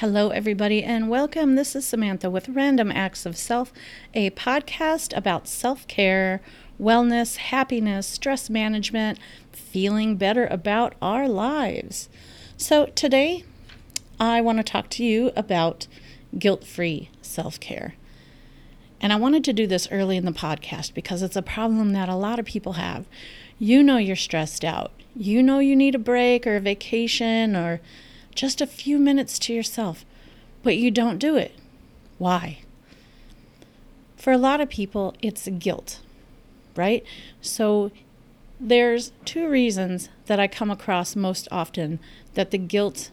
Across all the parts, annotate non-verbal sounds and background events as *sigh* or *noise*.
Hello, everybody, and welcome. This is Samantha with Random Acts of Self, a podcast about self care, wellness, happiness, stress management, feeling better about our lives. So, today I want to talk to you about guilt free self care. And I wanted to do this early in the podcast because it's a problem that a lot of people have. You know you're stressed out. You know you need a break or a vacation or just a few minutes to yourself, but you don't do it. Why? For a lot of people, it's guilt, right? So there's two reasons that I come across most often that the guilt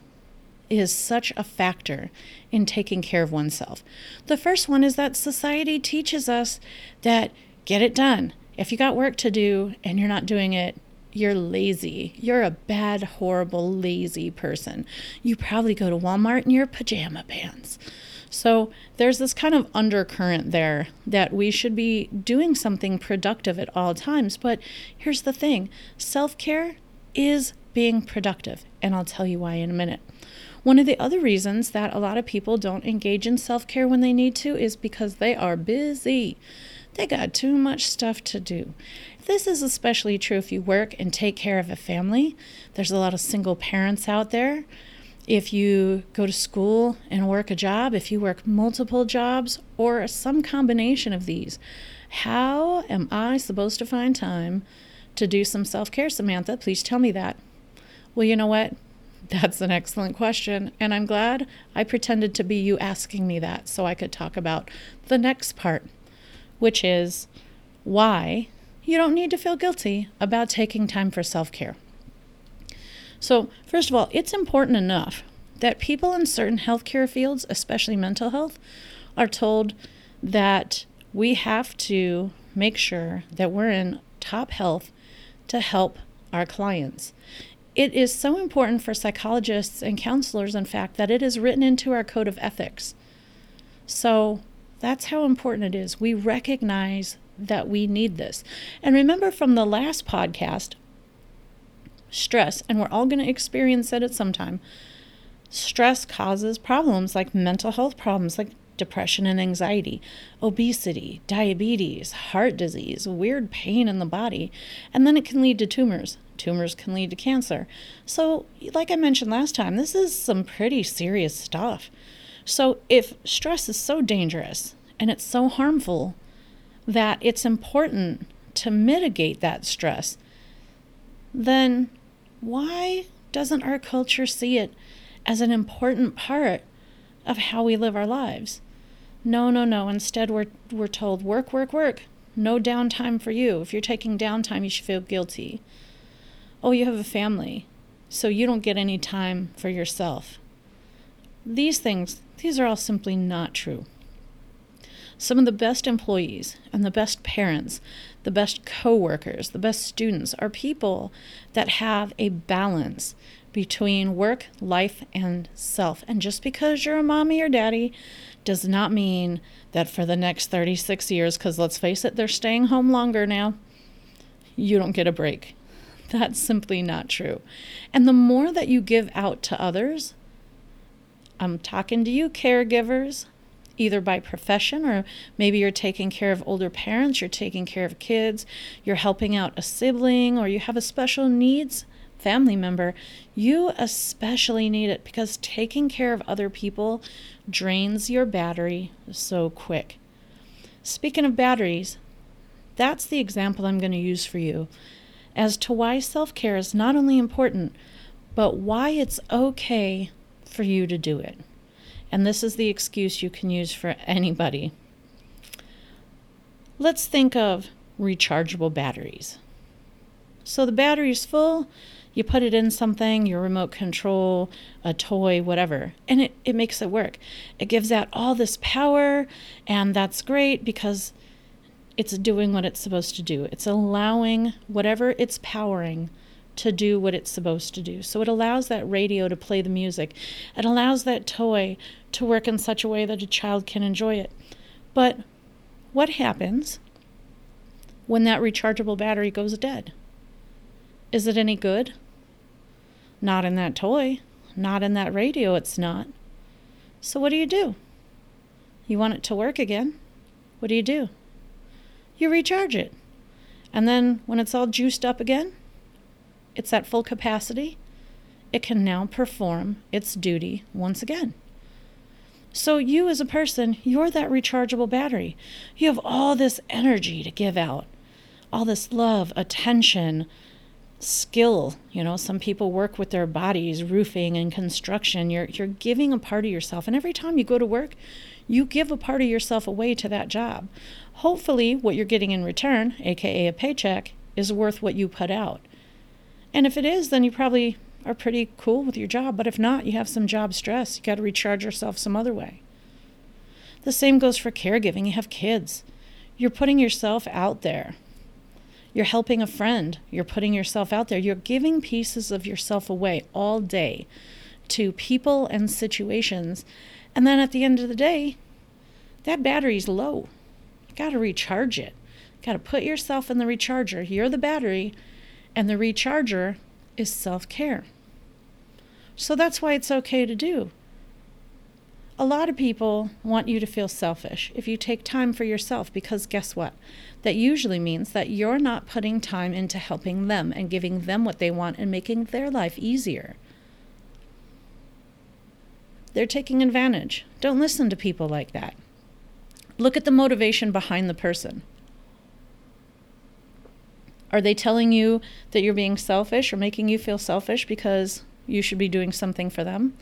is such a factor in taking care of oneself. The first one is that society teaches us that get it done. If you got work to do and you're not doing it, you're lazy. You're a bad, horrible, lazy person. You probably go to Walmart in your pajama pants. So there's this kind of undercurrent there that we should be doing something productive at all times. But here's the thing self care is being productive. And I'll tell you why in a minute. One of the other reasons that a lot of people don't engage in self care when they need to is because they are busy. They got too much stuff to do. This is especially true if you work and take care of a family. There's a lot of single parents out there. If you go to school and work a job, if you work multiple jobs, or some combination of these, how am I supposed to find time to do some self care, Samantha? Please tell me that. Well, you know what? *laughs* That's an excellent question. And I'm glad I pretended to be you asking me that so I could talk about the next part, which is why you don't need to feel guilty about taking time for self care. So, first of all, it's important enough that people in certain healthcare fields, especially mental health, are told that we have to make sure that we're in top health to help our clients. It is so important for psychologists and counselors, in fact, that it is written into our code of ethics. So that's how important it is. We recognize that we need this. And remember from the last podcast, stress, and we're all going to experience it at some time. Stress causes problems like mental health problems like depression and anxiety, obesity, diabetes, heart disease, weird pain in the body, and then it can lead to tumors. Tumors can lead to cancer. So, like I mentioned last time, this is some pretty serious stuff. So, if stress is so dangerous and it's so harmful, that it's important to mitigate that stress, then why doesn't our culture see it as an important part of how we live our lives? No, no, no. Instead, we're, we're told work, work, work. No downtime for you. If you're taking downtime, you should feel guilty. Oh, you have a family, so you don't get any time for yourself. These things, these are all simply not true. Some of the best employees and the best parents, the best coworkers, the best students are people that have a balance between work, life, and self. And just because you're a mommy or daddy does not mean that for the next 36 years, because let's face it, they're staying home longer now, you don't get a break. *laughs* That's simply not true. And the more that you give out to others, I'm talking to you, caregivers, either by profession or maybe you're taking care of older parents, you're taking care of kids, you're helping out a sibling, or you have a special needs family member, you especially need it because taking care of other people drains your battery so quick. Speaking of batteries, that's the example I'm going to use for you as to why self care is not only important, but why it's okay for you to do it. And this is the excuse you can use for anybody. Let's think of rechargeable batteries. So the battery's full, you put it in something, your remote control, a toy, whatever, and it, it makes it work. It gives out all this power, and that's great because it's doing what it's supposed to do. It's allowing whatever it's powering to do what it's supposed to do. So it allows that radio to play the music. It allows that toy to work in such a way that a child can enjoy it. But what happens when that rechargeable battery goes dead? Is it any good? Not in that toy, not in that radio, it's not. So, what do you do? You want it to work again. What do you do? You recharge it. And then when it's all juiced up again, it's at full capacity, it can now perform its duty once again. So, you as a person, you're that rechargeable battery. You have all this energy to give out, all this love, attention, skill. You know, some people work with their bodies, roofing and construction. You're, you're giving a part of yourself. And every time you go to work, you give a part of yourself away to that job. Hopefully, what you're getting in return, aka a paycheck, is worth what you put out. And if it is, then you probably are pretty cool with your job. But if not, you have some job stress. You got to recharge yourself some other way. The same goes for caregiving. You have kids. You're putting yourself out there. You're helping a friend. You're putting yourself out there. You're giving pieces of yourself away all day to people and situations. And then at the end of the day, that battery's low. You got to recharge it. Got to put yourself in the recharger. You're the battery, and the recharger is self care. So that's why it's okay to do. A lot of people want you to feel selfish if you take time for yourself because guess what? That usually means that you're not putting time into helping them and giving them what they want and making their life easier. They're taking advantage. Don't listen to people like that. Look at the motivation behind the person. Are they telling you that you're being selfish or making you feel selfish because you should be doing something for them?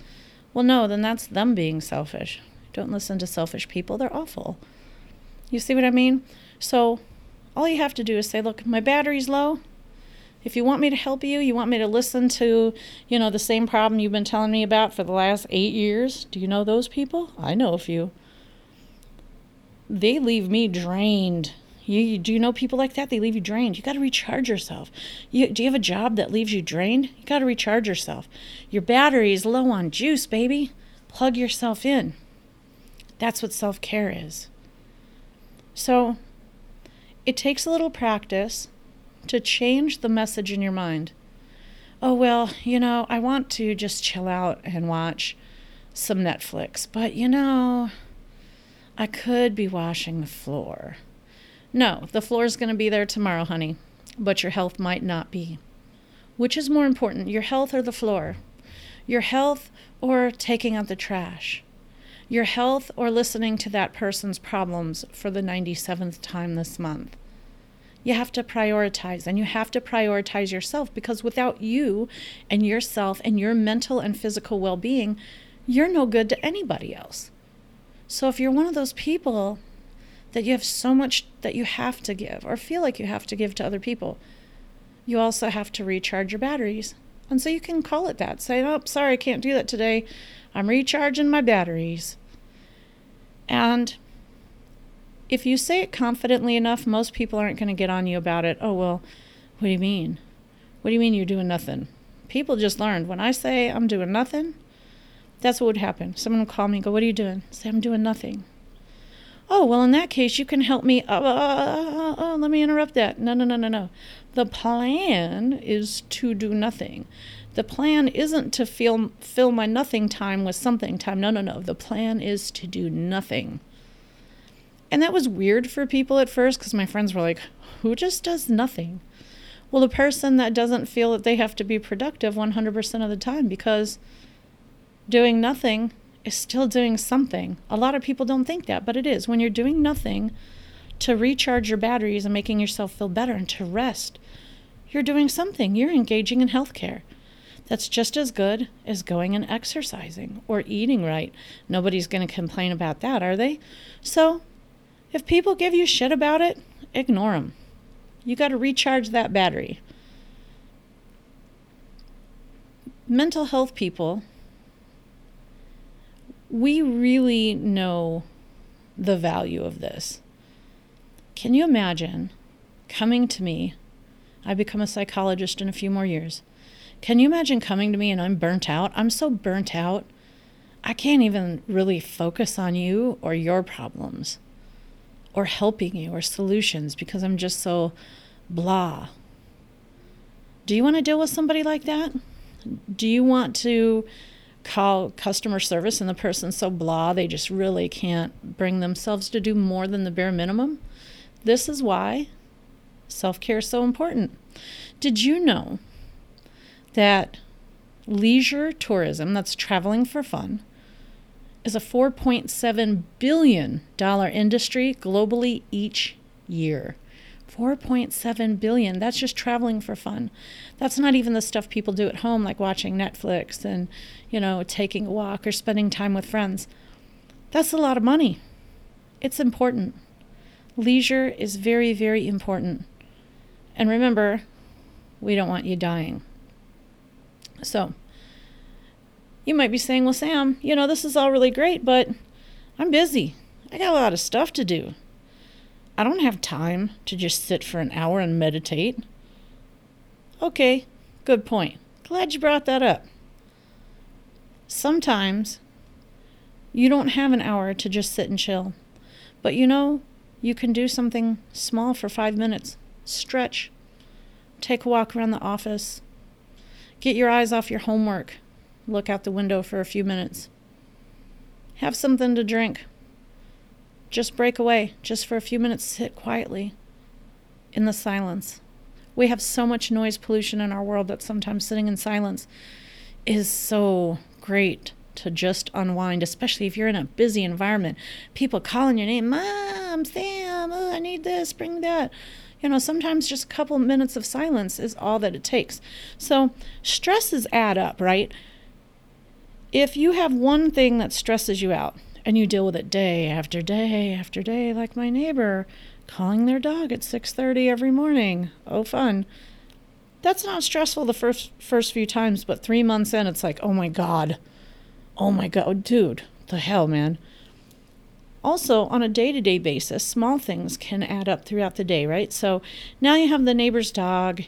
Well, no, then that's them being selfish. Don't listen to selfish people, they're awful. You see what I mean? So, all you have to do is say, look, my battery's low. If you want me to help you, you want me to listen to, you know, the same problem you've been telling me about for the last eight years. Do you know those people? I know a few. They leave me drained you, do you know people like that? They leave you drained. You got to recharge yourself. You, do you have a job that leaves you drained? You got to recharge yourself. Your battery is low on juice, baby. Plug yourself in. That's what self care is. So, it takes a little practice to change the message in your mind. Oh, well, you know, I want to just chill out and watch some Netflix, but you know, I could be washing the floor. No, the floor is going to be there tomorrow, honey, but your health might not be. Which is more important, your health or the floor? Your health or taking out the trash? Your health or listening to that person's problems for the 97th time this month? You have to prioritize and you have to prioritize yourself because without you and yourself and your mental and physical well being, you're no good to anybody else. So if you're one of those people that you have so much that you have to give or feel like you have to give to other people. You also have to recharge your batteries. And so you can call it that. Say, oh, sorry, I can't do that today. I'm recharging my batteries. And if you say it confidently enough, most people aren't going to get on you about it. Oh, well, what do you mean? What do you mean you're doing nothing? People just learned when I say I'm doing nothing, that's what would happen. Someone would call me and go, What are you doing? Say, I'm doing nothing. Oh, well, in that case, you can help me. Uh, uh, uh, let me interrupt that. No, no, no, no, no. The plan is to do nothing. The plan isn't to fill, fill my nothing time with something time. No, no, no. The plan is to do nothing. And that was weird for people at first because my friends were like, who just does nothing? Well, the person that doesn't feel that they have to be productive 100% of the time because doing nothing is still doing something. A lot of people don't think that, but it is. When you're doing nothing to recharge your batteries and making yourself feel better and to rest, you're doing something. You're engaging in healthcare. That's just as good as going and exercising or eating right. Nobody's going to complain about that, are they? So, if people give you shit about it, ignore them. You got to recharge that battery. Mental health people we really know the value of this. Can you imagine coming to me? I become a psychologist in a few more years. Can you imagine coming to me and I'm burnt out? I'm so burnt out. I can't even really focus on you or your problems or helping you or solutions because I'm just so blah. Do you want to deal with somebody like that? Do you want to call customer service and the person's so blah they just really can't bring themselves to do more than the bare minimum. This is why self care is so important. Did you know that leisure tourism, that's traveling for fun, is a $4.7 billion industry globally each year? 4.7 billion. That's just traveling for fun. That's not even the stuff people do at home like watching netflix and you know taking a walk or spending time with friends. That's a lot of money. It's important. Leisure is very very important. And remember we don't want you dying. So you might be saying well sam you know this is all really great but i'm busy. I got a lot of stuff to do I don't have time to just sit for an hour and meditate. Okay, good point. Glad you brought that up. Sometimes you don't have an hour to just sit and chill, but you know, you can do something small for five minutes. Stretch, take a walk around the office, get your eyes off your homework, look out the window for a few minutes, have something to drink just break away, just for a few minutes, sit quietly in the silence. We have so much noise pollution in our world that sometimes sitting in silence is so great to just unwind, especially if you're in a busy environment. People calling your name, Mom, Sam, oh, I need this, bring that. You know, sometimes just a couple minutes of silence is all that it takes. So, stresses add up, right? If you have one thing that stresses you out, and you deal with it day after day after day like my neighbor calling their dog at 6:30 every morning. Oh fun. That's not stressful the first first few times, but 3 months in it's like, "Oh my god. Oh my god, dude. The hell, man." Also, on a day to day basis, small things can add up throughout the day, right? So now you have the neighbor's dog,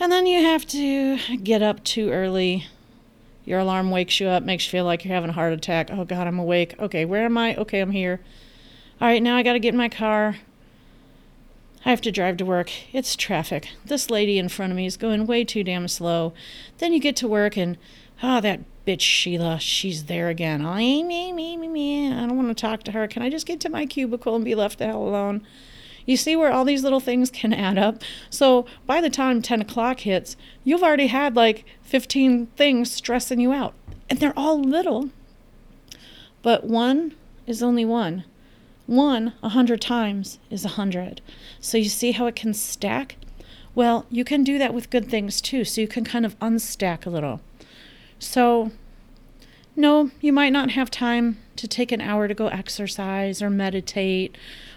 and then you have to get up too early your alarm wakes you up, makes you feel like you're having a heart attack. Oh God, I'm awake. Okay, where am I? Okay, I'm here. All right, now I got to get in my car. I have to drive to work. It's traffic. This lady in front of me is going way too damn slow. Then you get to work and, oh, that bitch Sheila, she's there again. Oh, me, me, me, me. I don't want to talk to her. Can I just get to my cubicle and be left the hell alone? You see where all these little things can add up? So by the time 10 o'clock hits, you've already had like 15 things stressing you out. And they're all little. But one is only one. One, a hundred times, is a hundred. So you see how it can stack? Well, you can do that with good things too. So you can kind of unstack a little. So, no, you might not have time to take an hour to go exercise or meditate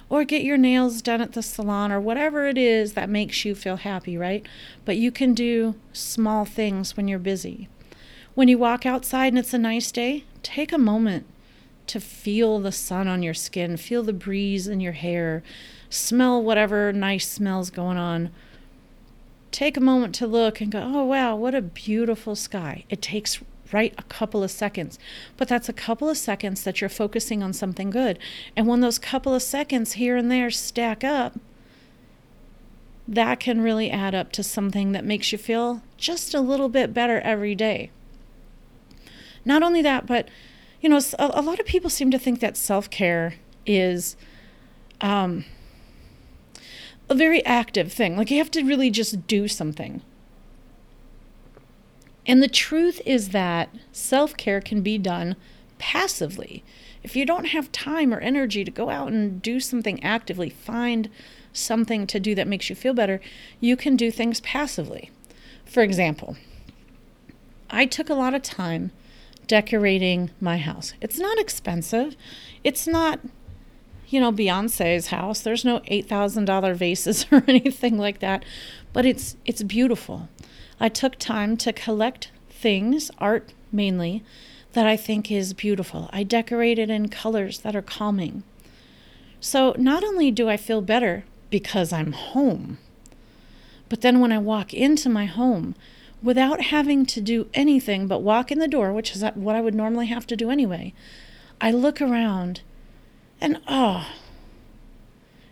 or get your nails done at the salon or whatever it is that makes you feel happy, right? But you can do small things when you're busy. When you walk outside and it's a nice day, take a moment to feel the sun on your skin, feel the breeze in your hair, smell whatever nice smells going on. Take a moment to look and go, oh, wow, what a beautiful sky. It takes right a couple of seconds. But that's a couple of seconds that you're focusing on something good. And when those couple of seconds here and there stack up, that can really add up to something that makes you feel just a little bit better every day. Not only that, but you know, a, a lot of people seem to think that self care is um, a very active thing. Like you have to really just do something. And the truth is that self care can be done passively. If you don't have time or energy to go out and do something actively, find something to do that makes you feel better, you can do things passively. For example, I took a lot of time decorating my house. It's not expensive. It's not, you know, Beyonce's house. There's no $8,000 vases *laughs* or anything like that, but it's it's beautiful. I took time to collect things, art mainly, that I think is beautiful. I decorated in colors that are calming. So not only do I feel better because I'm home, but then when I walk into my home, without having to do anything but walk in the door, which is what I would normally have to do anyway, I look around and oh,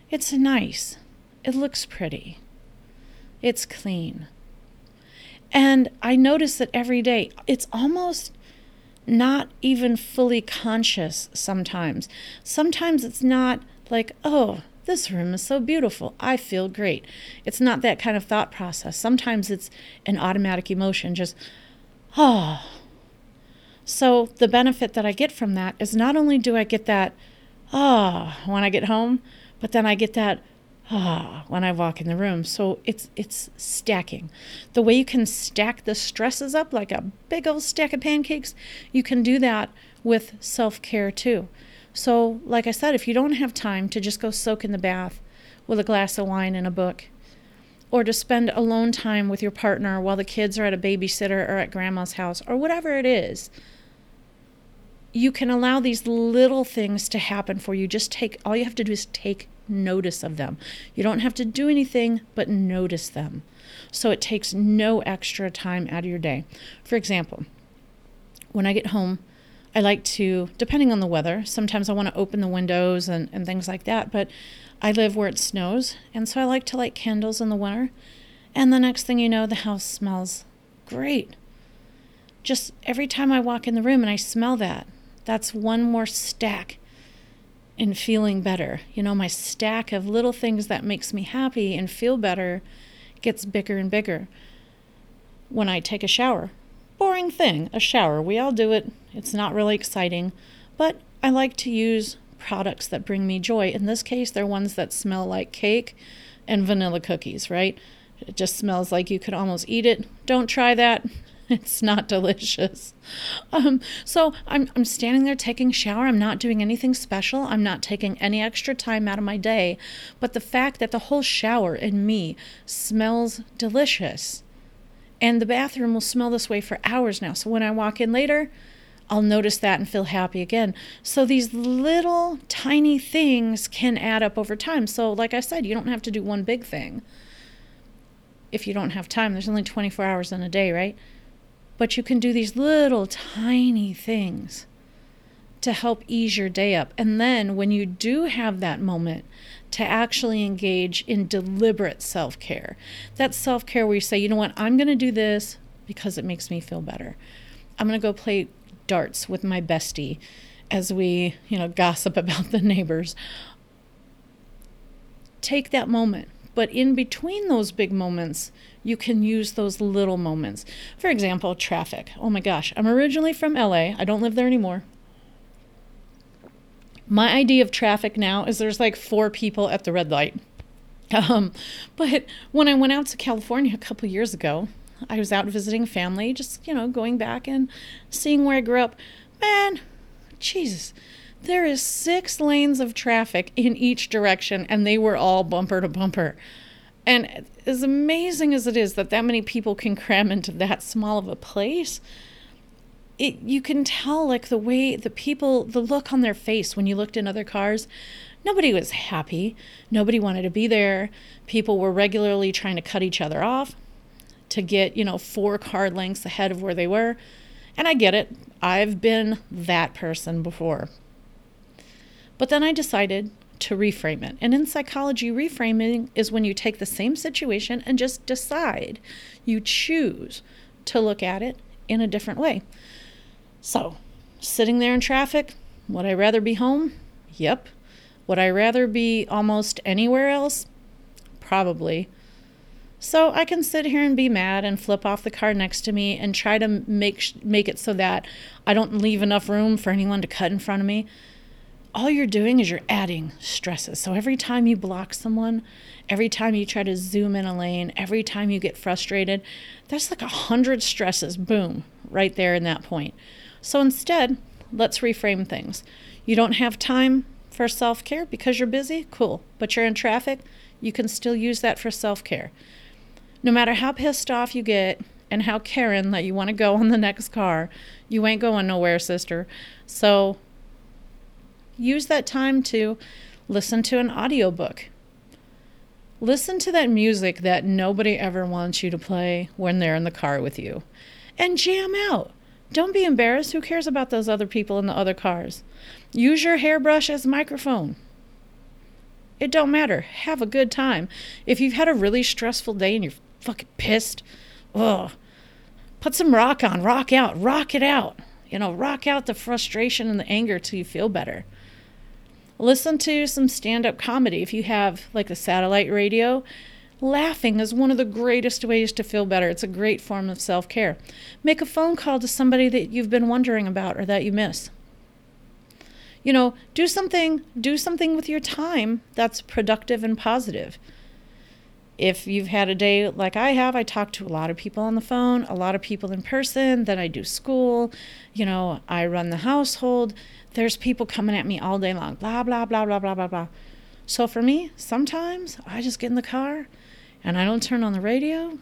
it's nice. It looks pretty. It's clean. And I notice that every day, it's almost not even fully conscious sometimes. Sometimes it's not like, oh, this room is so beautiful. I feel great. It's not that kind of thought process. Sometimes it's an automatic emotion, just, oh. So the benefit that I get from that is not only do I get that, oh, when I get home, but then I get that, ah, *sighs* when I walk in the room. So it's it's stacking. The way you can stack the stresses up like a big old stack of pancakes, you can do that with self-care too. So, like I said, if you don't have time to just go soak in the bath with a glass of wine and a book, or to spend alone time with your partner while the kids are at a babysitter or at grandma's house, or whatever it is, you can allow these little things to happen for you. Just take, all you have to do is take notice of them. You don't have to do anything but notice them. So it takes no extra time out of your day. For example, when I get home, I like to, depending on the weather, sometimes I want to open the windows and, and things like that, but I live where it snows, and so I like to light candles in the winter. And the next thing you know, the house smells great. Just every time I walk in the room and I smell that, that's one more stack in feeling better. You know, my stack of little things that makes me happy and feel better gets bigger and bigger. When I take a shower, boring thing, a shower. We all do it. It's not really exciting, but I like to use products that bring me joy. In this case, they're ones that smell like cake and vanilla cookies, right? It just smells like you could almost eat it. Don't try that. *laughs* It's not delicious. Um, so I'm, I'm standing there taking shower. I'm not doing anything special. I'm not taking any extra time out of my day. But the fact that the whole shower in me smells delicious and the bathroom will smell this way for hours now. So when I walk in later, I'll notice that and feel happy again. So these little tiny things can add up over time. So, like I said, you don't have to do one big thing if you don't have time. There's only 24 hours in a day, right? But you can do these little tiny things to help ease your day up. And then when you do have that moment, to actually engage in deliberate self care. That's self care where you say, you know what, I'm going to do this because it makes me feel better. I'm going to go play darts with my bestie as we, you know, gossip *laughs* about the neighbors. Take that moment. But in between those big moments, you can use those little moments. For example, traffic. Oh my gosh, I'm originally from LA. I don't live there anymore. My idea of traffic now is there's like four people at the red light. Um, but when I went out to California a couple years ago, I was out visiting family, just, you know, going back and seeing where I grew up. Man, Jesus, there is six lanes of traffic in each direction, and they were all bumper to bumper. And as amazing as it is that that many people can *laughs* cram into that small of a place, it you can tell like the way the people the look on their face when you looked in other cars. Nobody was happy. Nobody wanted to be there. People were regularly trying to cut each other off to get you know four car lengths ahead of where they were. And i get it. I've been that person before but then i decided to reframe it and in psychology reframing is when you take the same situation and just decide you choose to look at it in a different way so, sitting there in traffic, would I rather be home? Yep. Would I rather be almost anywhere else? Probably. So I can sit here and be mad and flip off the car next to me and try to make make it so that I don't leave enough room for anyone to cut in front of me. All you're doing is you're adding stresses. So every time you block someone, every time you try to zoom in a lane, every time you get frustrated, that's like a hundred stresses, boom, right there in that point. So instead, let's reframe things. You don't have time for self care because you're busy? Cool. But you're in traffic? You can still use that for self care. No matter how pissed off you get and how Karen that you want to go on the next car, you ain't going nowhere, sister. So use that time to listen to an audiobook. Listen to that music that nobody ever wants you to play when they're in the car with you and jam out. Don't be embarrassed. Who cares about those other people in the other cars? Use your hairbrush as a microphone. It don't matter. Have a good time. If you've had a really stressful day and you're fucking pissed, ugh, put some rock on, rock out, rock it out. You know, rock out the frustration and the anger till you feel better. Listen to some stand up comedy. If you have like a satellite radio, laughing is one of the greatest ways to feel better. It's a great form of self care. Make a phone call to somebody that you've been wondering about or that you miss. You know, do something, do something with your time that's productive and positive if you've had a day like I have, I talk to a lot of people on the phone, a lot of people in person, then I do school, you know, I run the household. There's people coming at me all day long, blah, blah, blah, blah, blah, blah, blah. So for me, sometimes I just get in the car and I don't turn on the radio.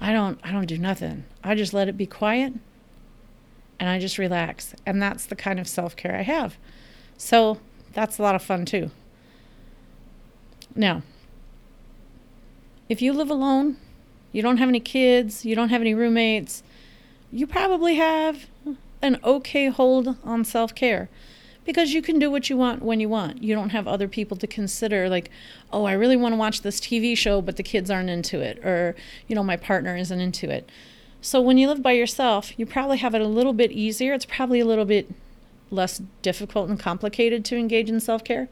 I don't I don't do nothing. I just let it be quiet and I just relax. And that's the kind of self-care I have. So that's a lot of fun too. Now, if you live alone, you don't have any kids, you don't have any roommates, you probably have an okay hold on self care because you can do what you want when you want. You don't have other people to consider, like, oh, I really want to watch this TV show, but the kids aren't into it, or, you know, my partner isn't into it. So when you live by yourself, you probably have it a little bit easier. It's probably a little bit less difficult and complicated to engage in self care.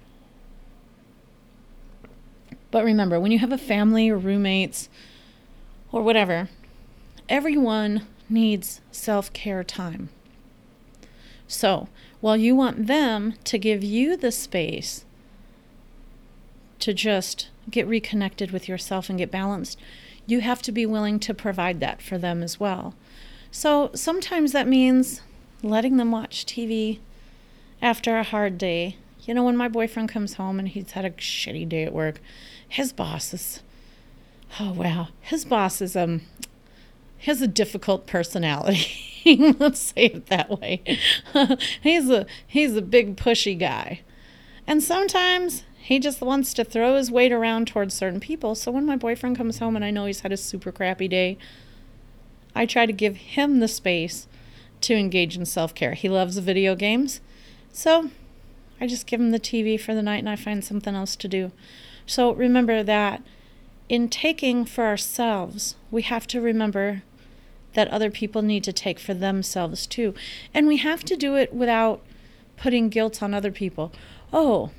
But remember, when you have a family or roommates or whatever, everyone needs self care time. So, while you want them to give you the space to just get reconnected with yourself and get balanced, you have to be willing to provide that for them as well. So, sometimes that means letting them watch TV after a hard day. You know, when my boyfriend comes home and he's had a shitty day at work, his boss is oh wow his boss is um has a difficult personality *laughs* *laughs* let's say it that way. *laughs* He's a he's a big pushy guy. And sometimes he just wants to throw his weight around towards certain people. So when my boyfriend comes home and i know he's had a super crappy day i try to give him the space to engage in self-care. He loves video games. So i just give him the tv for the night and i find something else to do. So remember that in taking for ourselves, we have to remember that other people need to take for themselves too. And we have to do it without putting guilt on other people. Oh,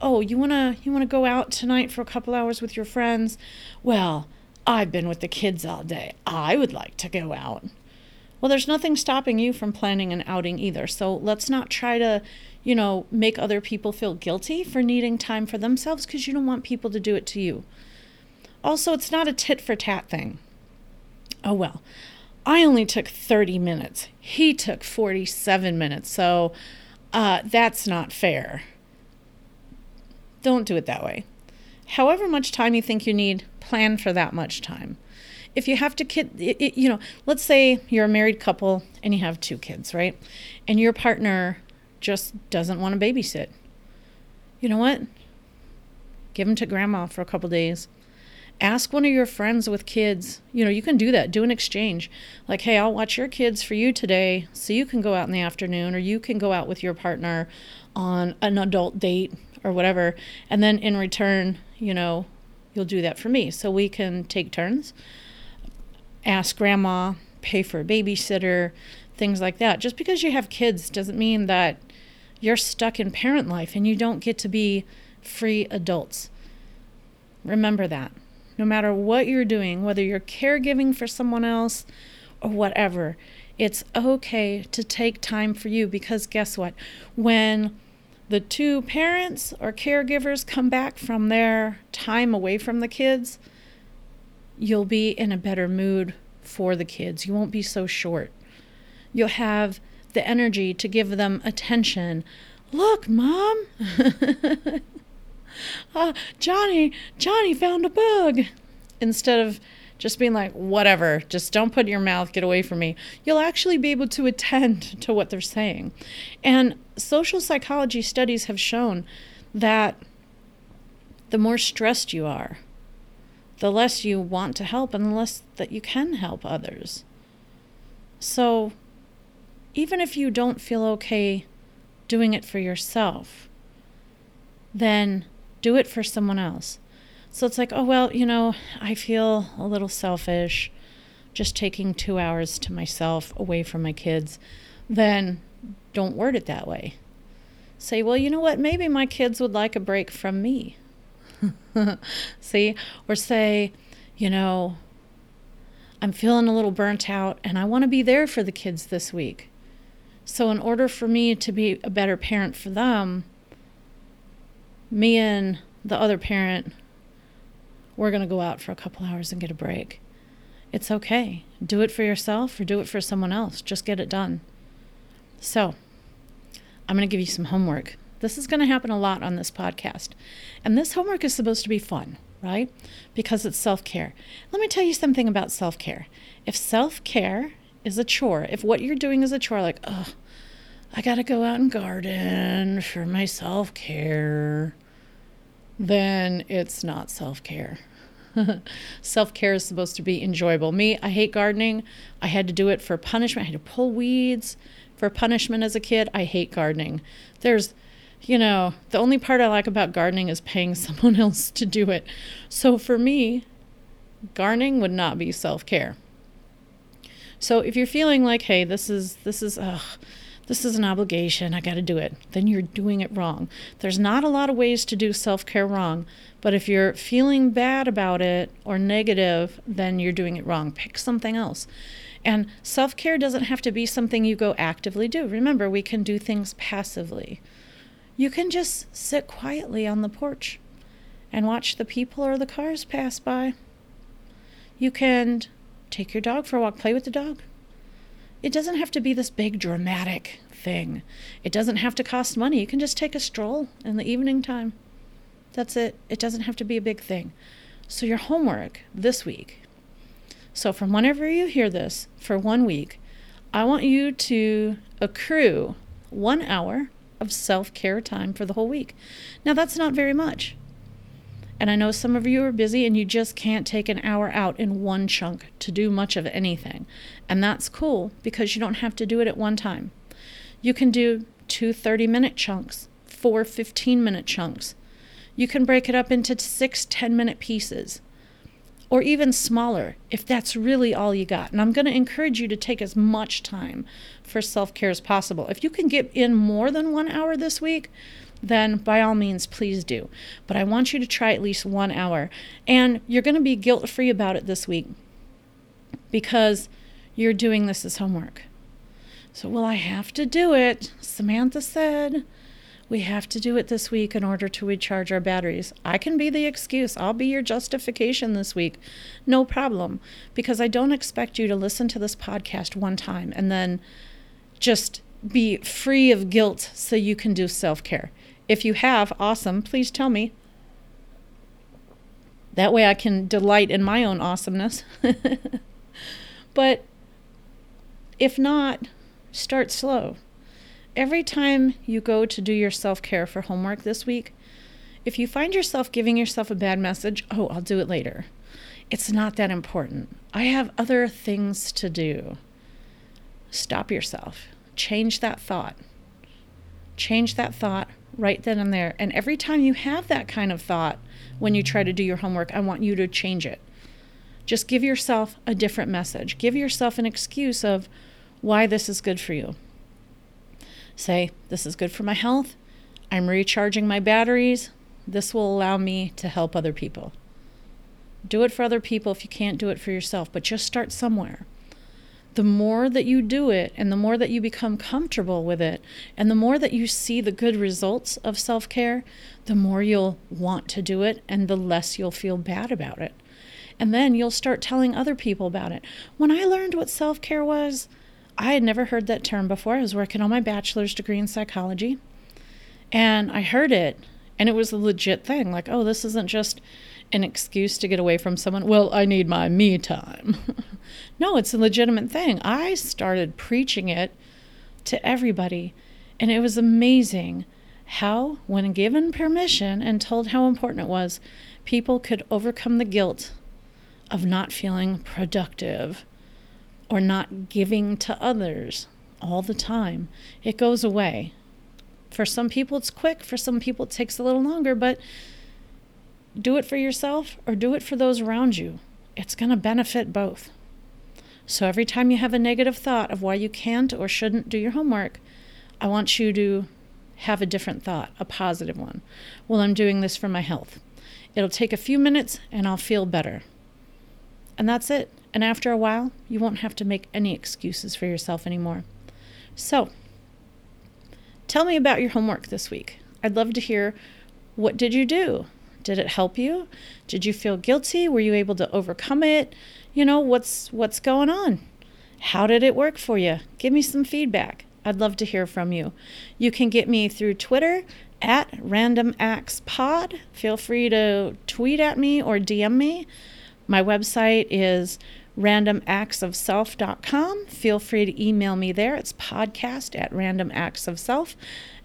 oh, you want to you want to go out tonight for a couple hours with your friends? Well, I've been with the kids all day. I would like to go out. Well, there's nothing stopping you from planning an outing either. So let's not try to you know, make other people feel guilty for needing time for themselves because you don't want people to do it to you. Also, it's not a tit for tat thing. Oh, well, I only took 30 minutes. He took 47 minutes. So uh, that's not fair. Don't do it that way. However much time you think you need, plan for that much time. If you have to kid, it, it, you know, let's say you're a married couple and you have two kids, right? And your partner just doesn't want to babysit. You know what? Give them to grandma for a couple days. Ask one of your friends with kids. You know, you can do that. Do an exchange. Like, hey, I'll watch your kids for you today so you can go out in the afternoon or you can go out with your partner on an adult date or whatever. And then in return, you know, you'll do that for me. So we can take turns. Ask grandma, pay for a babysitter, things like that. Just because you have kids doesn't mean that you're stuck in parent life and you don't get to be free adults. Remember that. No matter what you're doing, whether you're caregiving for someone else or whatever, it's okay to take time for you because guess what? When the two parents or caregivers come back from their time away from the kids, you'll be in a better mood for the kids. You won't be so short. You'll have the energy to give them attention. Look, mom. *laughs* uh, Johnny, Johnny found a bug. Instead of just being like, whatever, just don't put your mouth, get away from me. You'll actually be able to attend *laughs* to what they're saying. And social psychology studies have shown that the more stressed you are, the less you want to help and the less that you can help others. So even if you don't feel okay doing it for yourself, then do it for someone else. So it's like, oh, well, you know, I feel a little selfish just taking two hours to myself away from my kids. then don't word it that way. Say, well, you know what? Maybe my kids would like a break from me. *laughs* See? Or say, you know, I'm feeling a little burnt out and I want to be there for the kids this week. So, in order for me to be a better parent for them, me and the other parent, we're going to go out for a couple hours and get a break. It's okay. Do it for yourself or do it for someone else. Just get it done. So, I'm going to give you some homework. This is going to happen a lot on this podcast. And this homework is supposed to be fun, right? Because it's self care. Let me tell you something about self care. If self care is a chore, if what you're doing is a chore, like, oh, I got to go out and garden for my self care, then it's not self care. *laughs* Self care is supposed to be enjoyable. Me, I hate gardening. I had to do it for punishment. I had to pull weeds for punishment as a kid. I hate gardening. There's, you know, the only part I like about gardening is paying *laughs* someone else to do it. So for me, gardening would not be self care. So if you're feeling like, hey, this is this is ugh, this is an obligation, I got to do it, then you're doing it wrong. There's not a lot of ways to do self care wrong, but if you're feeling bad about it or negative, then you're doing it wrong. Pick something else. And self care doesn't have to be something you go actively do. Remember, we can do things passively. You can just sit quietly on the porch and watch the people or the cars pass by. You can take your dog for a walk, play with the dog. It doesn't have to be this big dramatic thing. It doesn't have to cost money. You can just take a stroll in the evening time. That's it. It doesn't have to be a big thing. So, your homework this week. So, from whenever you hear this for one week, I want you to accrue one hour of self care time for the whole week. Now, that's not very much. And I know some of you are busy and you just can't take an hour out in one chunk to do much of anything. And that's cool because you don't have to do it at one time. You can do two 30 minute chunks, four 15 minute chunks. You can break it up into six 10 minute pieces or even smaller if that's really all you got. And I'm going to encourage you to take as much time for self care as possible. If you can get in more than one hour this week, then by all means, please do. But I want you to try at least one hour. And you're going to be guilt free about it this week because you're doing this as homework. So, well, I have to do it. Samantha said we have to do it this week in order to recharge our batteries. I can be the excuse. I'll be your justification this week. No problem. Because I don't expect you to listen to this podcast one time and then just be free of guilt so you can do self care. If you have, awesome, please tell me. That way I can delight in my own awesomeness. *laughs* but if not, start slow. Every time you go to do your self care for homework this week, if you find yourself giving yourself a bad message, oh, I'll do it later. It's not that important. I have other things to do. Stop yourself. Change that thought. Change that thought right then and there. And every time you have that kind of thought when you try to do your homework, I want you to change it. Just give yourself a different message. Give yourself an excuse of why this is good for you. Say, this is good for my health. I'm recharging my batteries. This will allow me to help other people. Do it for other people if you can't do it for yourself, but just start somewhere the more that you do it and the more that you become comfortable with it and the more that you see the good results of self care, the more you'll want to do it and the less you'll feel bad about it. And then you'll start telling other people about it. When I learned what self care was, I had never heard that term before. I was working on my bachelor's degree in psychology and I heard it and it was a legit thing like, oh, this isn't just an excuse to get away from someone. Well, I need my me time. *laughs* no, it's a legitimate thing. I started preaching it to everybody, and it was amazing how, when given permission and told how important it was, people could overcome the guilt of not feeling productive or not giving to others all the time. It goes away. For some people, it's quick. For some people, it takes a little longer, but do it for yourself or do it for those around you. It's going to benefit both. So every time you have a negative thought of why you can't or shouldn't do your homework, I want you to have a different thought, a positive one. Well, I'm doing this for my health. It'll take a few minutes and I'll feel better. And that's it. And after a while, you won't have to make any excuses for yourself anymore. So, tell me about your homework this week. I'd love to hear what did you do? Did it help you? Did you feel guilty? Were you able to overcome it? You know, what's what's going on? How did it work for you? Give me some feedback. I'd love to hear from you. You can get me through Twitter at Random Acts Pod. Feel free to tweet at me or DM me. My website is randomactsofself.com. Feel free to email me there. It's podcast at randomactsofself.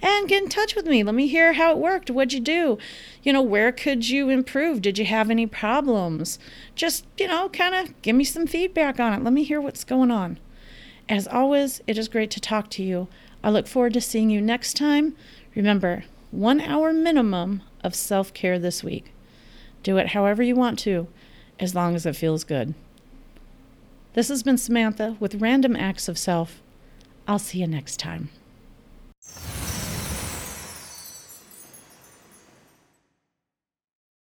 And get in touch with me. Let me hear how it worked. What'd you do? You know, where could you improve? Did you have any problems? Just, you know, kind of give me some feedback on it. Let me hear what's going on. As always, it is great to talk to you. I look forward to seeing you next time. Remember, one hour minimum of self care this week. Do it however you want to, as long as it feels good. This has been Samantha with Random Acts of Self. I'll see you next time.